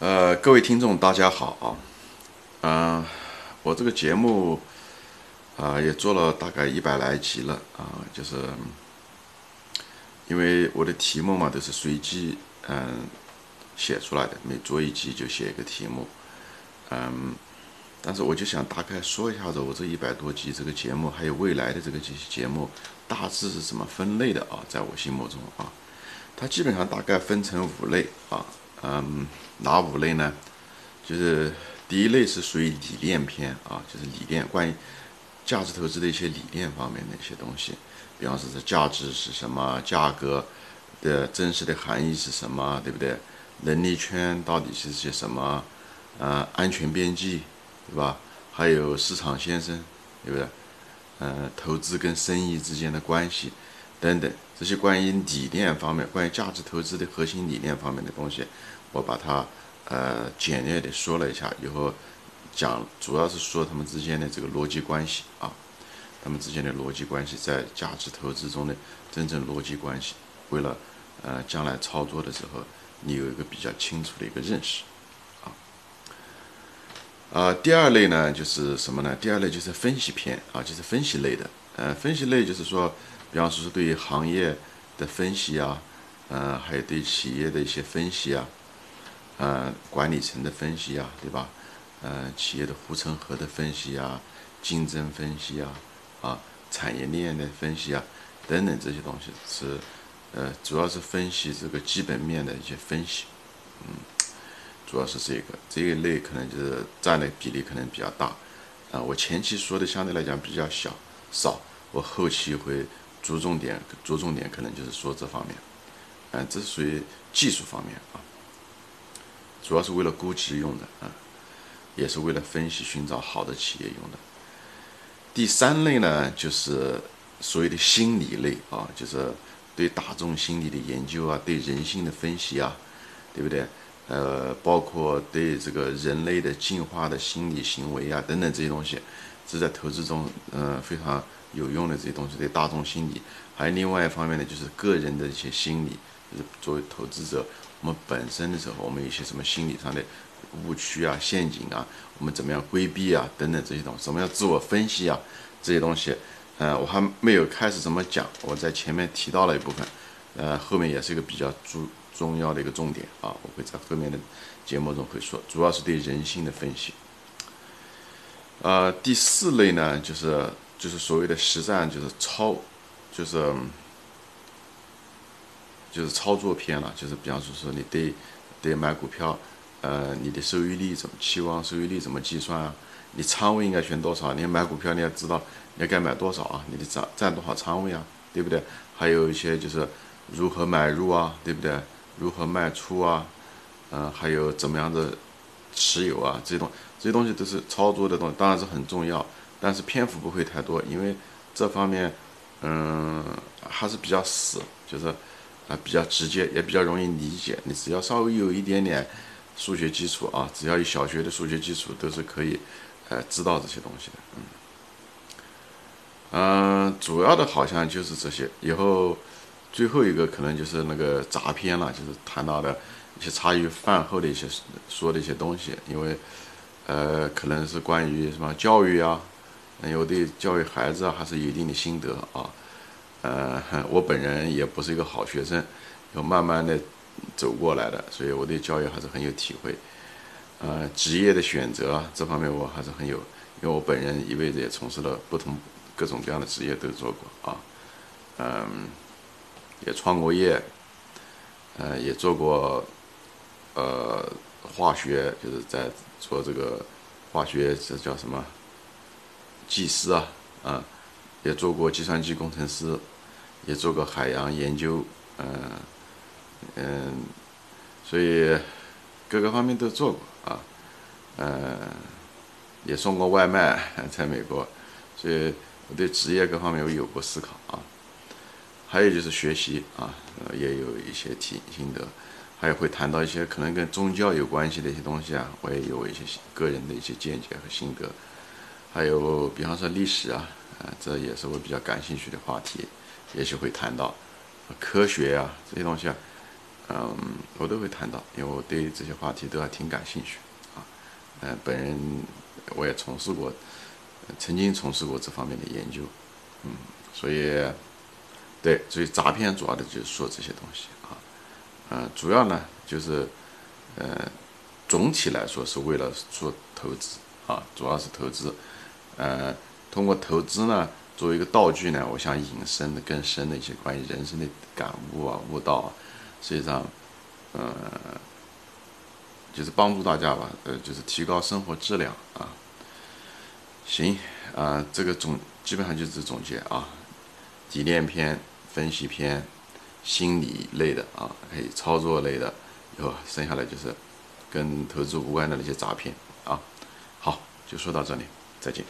呃，各位听众，大家好啊，嗯，我这个节目啊也做了大概一百来集了啊，就是因为我的题目嘛都是随机嗯写出来的，每做一集就写一个题目，嗯，但是我就想大概说一下子我这一百多集这个节目，还有未来的这个这些节目大致是怎么分类的啊，在我心目中啊，它基本上大概分成五类啊。嗯，哪五类呢？就是第一类是属于理念篇啊，就是理念关于价值投资的一些理念方面的一些东西，比方说这价值是什么，价格的真实的含义是什么，对不对？能力圈到底是些什么？呃，安全边际，对吧？还有市场先生，对不对？呃，投资跟生意之间的关系等等，这些关于理念方面，关于价值投资的核心理念方面的东西。我把它呃简略的说了一下，以后讲主要是说他们之间的这个逻辑关系啊，他们之间的逻辑关系在价值投资中的真正逻辑关系，为了呃将来操作的时候你有一个比较清楚的一个认识啊。啊，第二类呢就是什么呢？第二类就是分析篇啊，就是分析类的。呃，分析类就是说，比方说是对于行业的分析啊，呃，还有对企业的一些分析啊。呃，管理层的分析啊，对吧？呃，企业的护城河的分析啊，竞争分析啊，啊，产业链的分析啊，等等这些东西是，呃，主要是分析这个基本面的一些分析，嗯，主要是这个这一类可能就是占的比例可能比较大，啊，我前期说的相对来讲比较小少，我后期会着重点着重点可能就是说这方面，嗯，这是属于技术方面啊。主要是为了估值用的啊，也是为了分析寻找好的企业用的。第三类呢，就是所谓的心理类啊，就是对大众心理的研究啊，对人性的分析啊，对不对？呃，包括对这个人类的进化的心理行为啊等等这些东西，是在投资中嗯非常有用的这些东西。对大众心理，还有另外一方面呢，就是个人的一些心理，就是作为投资者。我们本身的时候，我们有些什么心理上的误区啊、陷阱啊，我们怎么样规避啊？等等这些东西，什么叫自我分析啊？这些东西，呃，我还没有开始怎么讲，我在前面提到了一部分，呃，后面也是一个比较重重要的一个重点啊，我会在后面的节目中会说，主要是对人性的分析。呃，第四类呢，就是就是所谓的实战，就是操，就是。就是操作篇了，就是比方说说你对对买股票，呃，你的收益率怎么期望收益率怎么计算啊？你仓位应该选多少？你买股票你要知道你要该买多少啊？你的占占多少仓位啊？对不对？还有一些就是如何买入啊？对不对？如何卖出啊？嗯，还有怎么样的持有啊？这些东这些东西都是操作的东西，当然是很重要，但是篇幅不会太多，因为这方面嗯还是比较死，就是。啊，比较直接，也比较容易理解。你只要稍微有一点点数学基础啊，只要有小学的数学基础，都是可以，呃，知道这些东西的。嗯，嗯，主要的好像就是这些。以后最后一个可能就是那个杂篇了，就是谈到的一些茶余饭后的一些说的一些东西。因为，呃，可能是关于什么教育啊，有对教育孩子啊，还是有一定的心得啊。呃，我本人也不是一个好学生，要慢慢的走过来的，所以我对教育还是很有体会。呃，职业的选择这方面我还是很有，因为我本人一辈子也从事了不同各种各样的职业都做过啊，嗯，也创过业，呃，也做过呃化学，就是在做这个化学这叫什么技师啊，啊，也做过计算机工程师。也做过海洋研究，嗯嗯，所以各个方面都做过啊，嗯，也送过外卖 在美国，所以我对职业各方面我有过思考啊。还有就是学习啊，也有一些体心得，还有会谈到一些可能跟宗教有关系的一些东西啊，我也有一些个人的一些见解和心得。还有比方说历史啊，啊，这也是我比较感兴趣的话题。也许会谈到科学啊这些东西啊，嗯，我都会谈到，因为我对这些话题都还挺感兴趣啊。嗯，本人我也从事过，曾经从事过这方面的研究，嗯，所以对，所以诈骗主要的就是说这些东西啊，嗯，主要呢就是，呃，总体来说是为了做投资啊，主要是投资，呃，通过投资呢。作为一个道具呢，我想引申的更深的一些关于人生的感悟啊、悟道啊，实际上，呃，就是帮助大家吧，呃，就是提高生活质量啊。行啊，这个总基本上就是总结啊，提炼篇、分析篇、心理类的啊，还有操作类的，以后剩下来就是跟投资无关的那些诈骗啊。好，就说到这里，再见。